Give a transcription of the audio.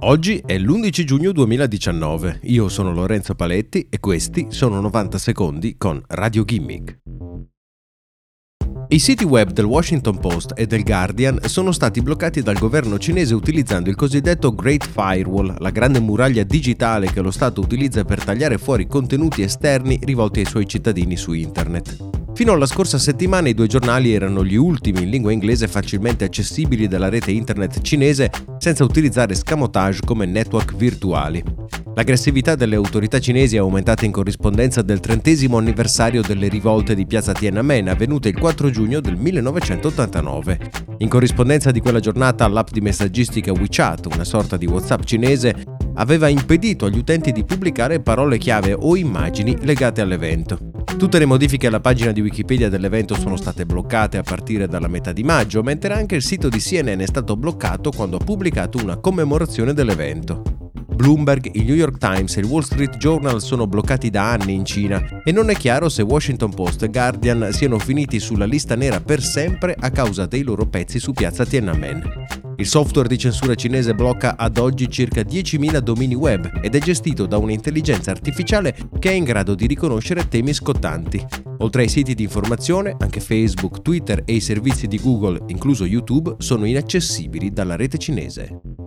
Oggi è l'11 giugno 2019, io sono Lorenzo Paletti e questi sono 90 secondi con Radio Gimmick. I siti web del Washington Post e del Guardian sono stati bloccati dal governo cinese utilizzando il cosiddetto Great Firewall, la grande muraglia digitale che lo Stato utilizza per tagliare fuori contenuti esterni rivolti ai suoi cittadini su Internet. Fino alla scorsa settimana i due giornali erano gli ultimi in lingua inglese facilmente accessibili dalla rete internet cinese senza utilizzare scamotage come network virtuali. L'aggressività delle autorità cinesi è aumentata in corrispondenza del trentesimo anniversario delle rivolte di piazza Tiananmen avvenute il 4 giugno del 1989. In corrispondenza di quella giornata l'app di messaggistica WeChat, una sorta di WhatsApp cinese, aveva impedito agli utenti di pubblicare parole chiave o immagini legate all'evento. Tutte le modifiche alla pagina di Wikipedia dell'evento sono state bloccate a partire dalla metà di maggio, mentre anche il sito di CNN è stato bloccato quando ha pubblicato una commemorazione dell'evento. Bloomberg, il New York Times e il Wall Street Journal sono bloccati da anni in Cina e non è chiaro se Washington Post e Guardian siano finiti sulla lista nera per sempre a causa dei loro pezzi su piazza Tiananmen. Il software di censura cinese blocca ad oggi circa 10.000 domini web ed è gestito da un'intelligenza artificiale che è in grado di riconoscere temi scottanti. Oltre ai siti di informazione, anche Facebook, Twitter e i servizi di Google, incluso YouTube, sono inaccessibili dalla rete cinese.